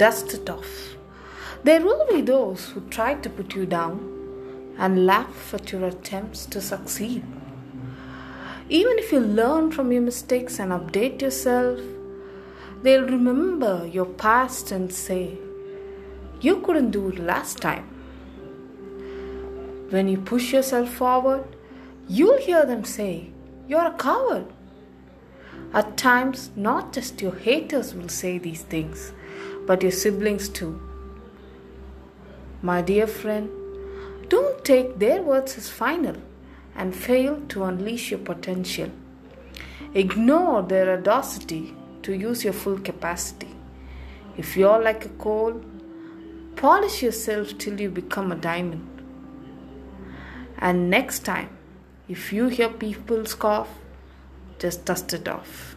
dust it off. There will be those who try to put you down and laugh at your attempts to succeed. Even if you learn from your mistakes and update yourself, they'll remember your past and say, You couldn't do it last time. When you push yourself forward, you'll hear them say, You're a coward. At times, not just your haters will say these things, but your siblings too. My dear friend, don't take their words as final and fail to unleash your potential. Ignore their audacity to use your full capacity. If you're like a coal, polish yourself till you become a diamond. And next time, if you hear people scoff, just dust it off.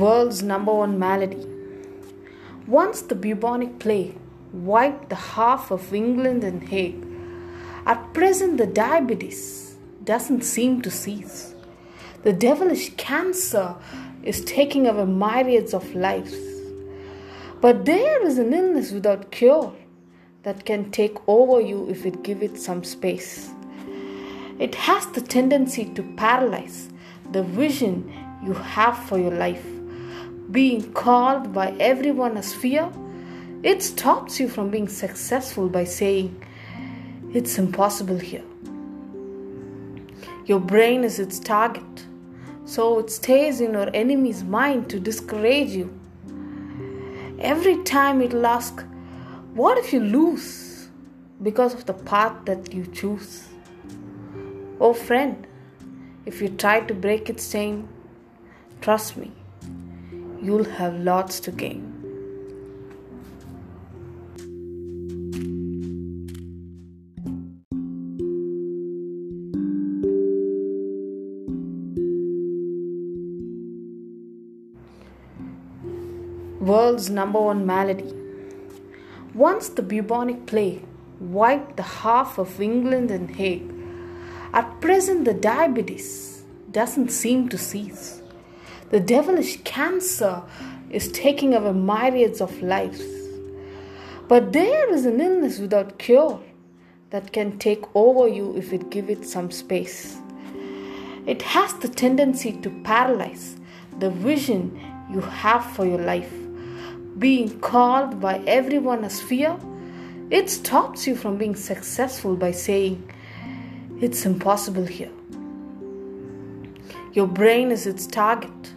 World's number one malady. Once the bubonic plague wiped the half of England and Hague, at present the diabetes doesn't seem to cease. The devilish cancer is taking away myriads of lives. But there is an illness without cure that can take over you if it give it some space. It has the tendency to paralyze the vision you have for your life. Being called by everyone as fear, it stops you from being successful by saying, It's impossible here. Your brain is its target, so it stays in your enemy's mind to discourage you. Every time it'll ask, What if you lose? because of the path that you choose. Oh, friend, if you try to break its chain, trust me, you'll have lots to gain. World's number one malady. Once the bubonic plague wiped the half of England and Hague, at present the diabetes doesn't seem to cease. The devilish cancer is taking away myriads of lives. But there is an illness without cure that can take over you if it give it some space. It has the tendency to paralyze the vision you have for your life. Being called by everyone as fear, it stops you from being successful by saying, It's impossible here. Your brain is its target,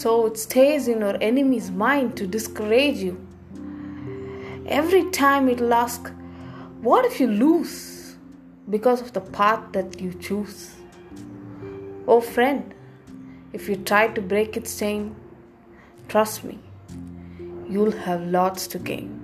so it stays in your enemy's mind to discourage you. Every time it'll ask, What if you lose? because of the path that you choose. Oh, friend, if you try to break its chain, trust me, you'll have lots to gain.